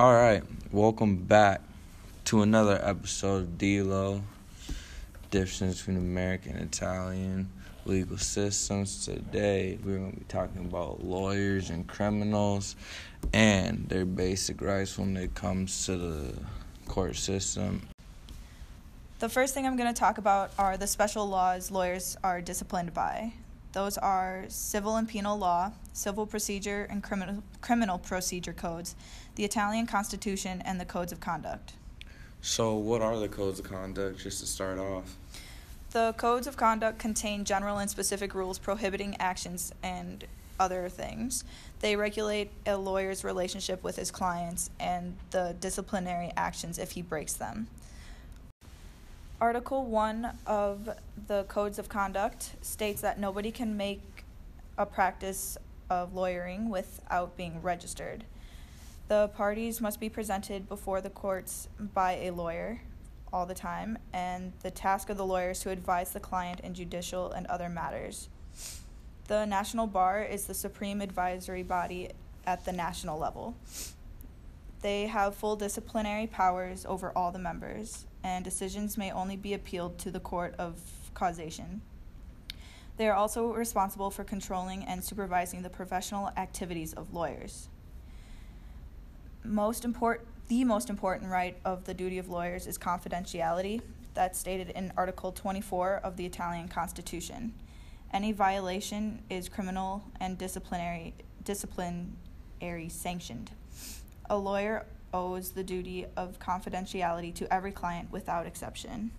All right, welcome back to another episode of DLO, difference between American and Italian legal systems. Today, we're going to be talking about lawyers and criminals and their basic rights when it comes to the court system. The first thing I'm going to talk about are the special laws lawyers are disciplined by. Those are civil and penal law, civil procedure and criminal, criminal procedure codes, the Italian Constitution, and the codes of conduct. So, what are the codes of conduct, just to start off? The codes of conduct contain general and specific rules prohibiting actions and other things. They regulate a lawyer's relationship with his clients and the disciplinary actions if he breaks them. Article 1 of the Codes of Conduct states that nobody can make a practice of lawyering without being registered. The parties must be presented before the courts by a lawyer all the time, and the task of the lawyer is to advise the client in judicial and other matters. The National Bar is the supreme advisory body at the national level. They have full disciplinary powers over all the members, and decisions may only be appealed to the court of cassation. They are also responsible for controlling and supervising the professional activities of lawyers. Most important, the most important right of the duty of lawyers is confidentiality. That's stated in Article 24 of the Italian Constitution. Any violation is criminal and disciplinary disciplinary sanctioned. A lawyer owes the duty of confidentiality to every client without exception.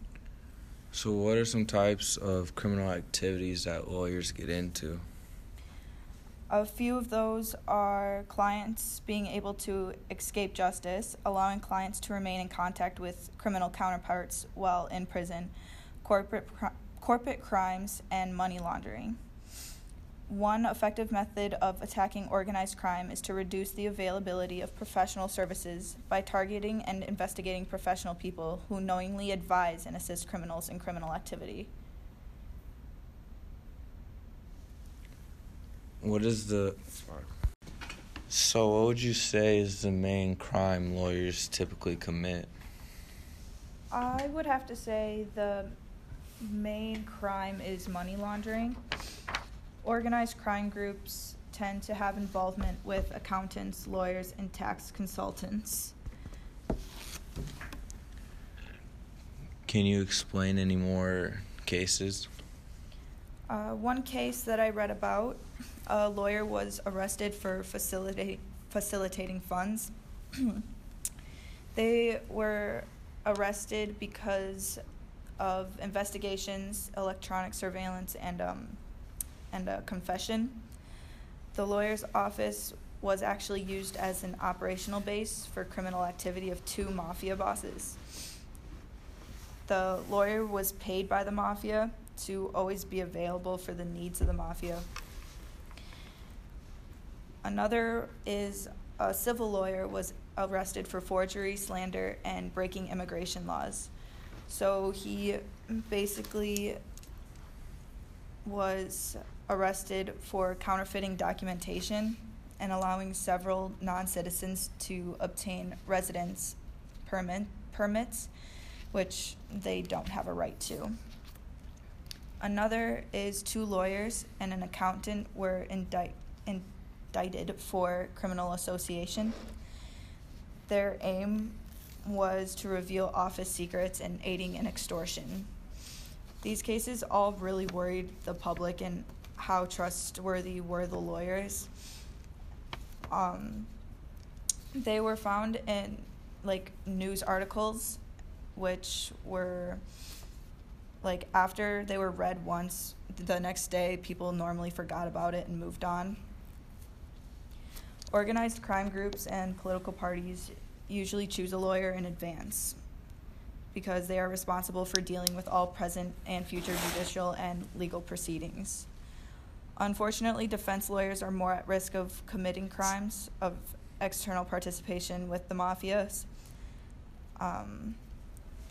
So, what are some types of criminal activities that lawyers get into? A few of those are clients being able to escape justice, allowing clients to remain in contact with criminal counterparts while in prison, corporate, corporate crimes, and money laundering. One effective method of attacking organized crime is to reduce the availability of professional services by targeting and investigating professional people who knowingly advise and assist criminals in criminal activity. What is the. So, what would you say is the main crime lawyers typically commit? I would have to say the main crime is money laundering organized crime groups tend to have involvement with accountants, lawyers, and tax consultants. Can you explain any more cases? Uh, one case that I read about a lawyer was arrested for facilita- facilitating funds. they were arrested because of investigations, electronic surveillance, and um, and a confession. The lawyer's office was actually used as an operational base for criminal activity of two mafia bosses. The lawyer was paid by the mafia to always be available for the needs of the mafia. Another is a civil lawyer was arrested for forgery, slander, and breaking immigration laws. So he basically was arrested for counterfeiting documentation and allowing several non citizens to obtain residence permit, permits, which they don't have a right to. Another is two lawyers and an accountant were indict, indicted for criminal association. Their aim was to reveal office secrets and aiding in extortion. These cases all really worried the public and how trustworthy were the lawyers. Um, they were found in like news articles, which were like after they were read once, the next day people normally forgot about it and moved on. Organized crime groups and political parties usually choose a lawyer in advance because they are responsible for dealing with all present and future judicial and legal proceedings. Unfortunately, defense lawyers are more at risk of committing crimes of external participation with the mafias. Um,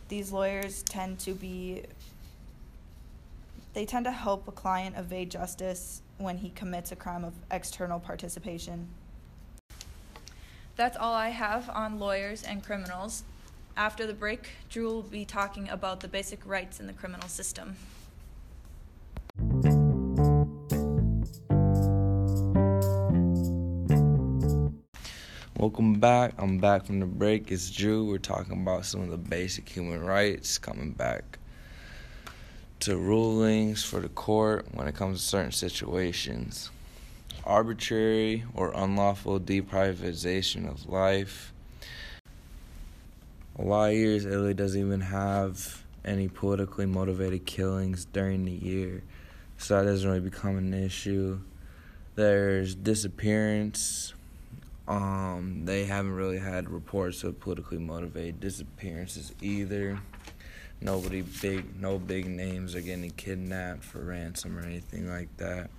these lawyers tend to be they tend to help a client evade justice when he commits a crime of external participation. that's all I have on lawyers and criminals. After the break, Drew will be talking about the basic rights in the criminal system. Welcome back. I'm back from the break. It's Drew. We're talking about some of the basic human rights coming back to rulings for the court when it comes to certain situations. Arbitrary or unlawful deprivatization of life. A lot of years, Italy doesn't even have any politically motivated killings during the year, so that doesn't really become an issue. There's disappearance um, they haven't really had reports of politically motivated disappearances either. Nobody big, no big names are getting kidnapped for ransom or anything like that.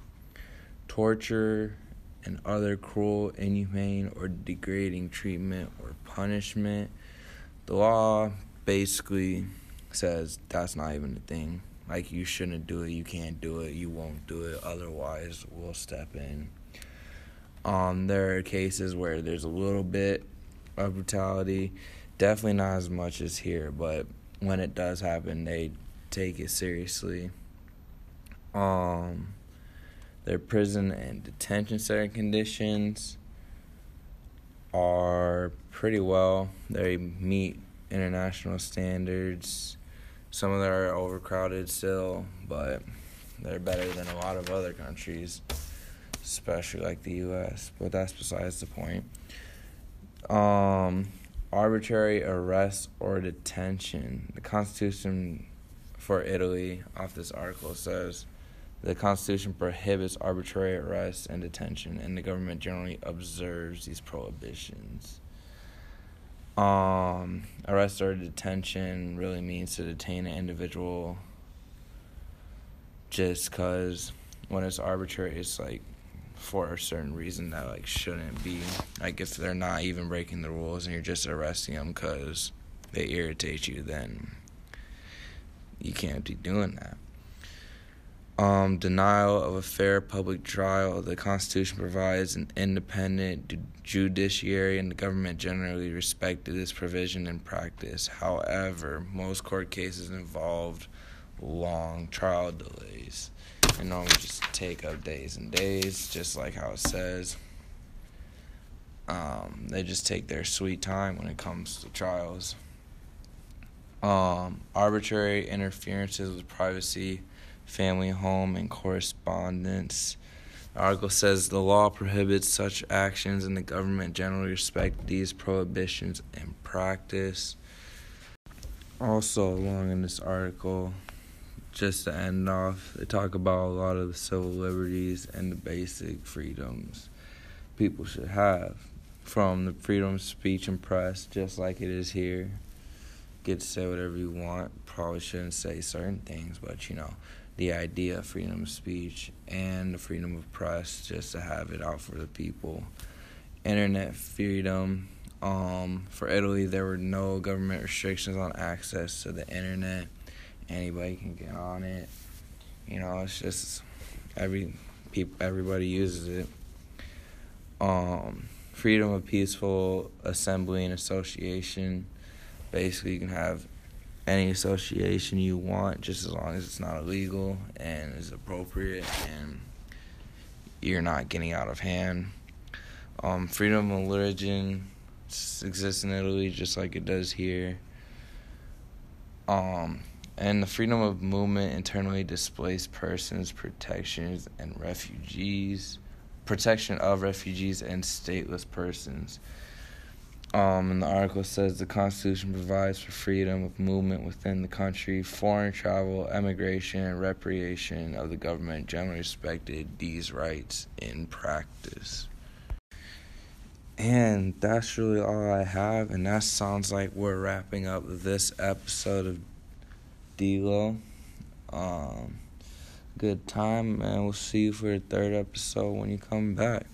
Torture and other cruel, inhumane, or degrading treatment or punishment. The law basically says that's not even a thing. Like you shouldn't do it, you can't do it, you won't do it. Otherwise, we'll step in. Um, there are cases where there's a little bit of brutality, definitely not as much as here, but when it does happen, they take it seriously. Um, their prison and detention center conditions are pretty well. They meet international standards. Some of them are overcrowded still, but they're better than a lot of other countries especially like the U.S. But that's besides the point. Um, arbitrary arrest or detention. The Constitution for Italy, off this article, says the Constitution prohibits arbitrary arrest and detention, and the government generally observes these prohibitions. Um, arrest or detention really means to detain an individual just because when it's arbitrary, it's like for a certain reason that like shouldn't be. Like if they're not even breaking the rules and you're just arresting them because they irritate you, then you can't be doing that. Um, denial of a fair public trial. The Constitution provides an independent judiciary, and the government generally respected this provision in practice. However, most court cases involved long trial delays and normally just take up days and days, just like how it says. Um, they just take their sweet time when it comes to trials. Um, arbitrary interferences with privacy, family, home, and correspondence. The article says the law prohibits such actions, and the government generally respect these prohibitions in practice. Also, along in this article, just to end off, they talk about a lot of the civil liberties and the basic freedoms people should have. From the freedom of speech and press, just like it is here. Get to say whatever you want. Probably shouldn't say certain things, but you know, the idea of freedom of speech and the freedom of press, just to have it out for the people. Internet freedom. Um, for Italy, there were no government restrictions on access to the internet anybody can get on it. You know, it's just every people everybody uses it. Um, freedom of peaceful assembly and association. Basically, you can have any association you want, just as long as it's not illegal and is appropriate and you're not getting out of hand. Um, freedom of religion exists in Italy just like it does here. Um, and the freedom of movement, internally displaced persons, protections, and refugees, protection of refugees and stateless persons. Um, and the article says the Constitution provides for freedom of movement within the country, foreign travel, emigration, and repatriation of the government generally respected these rights in practice. And that's really all I have, and that sounds like we're wrapping up this episode of D-Lo. Um, good time, and we'll see you for the third episode when you come back.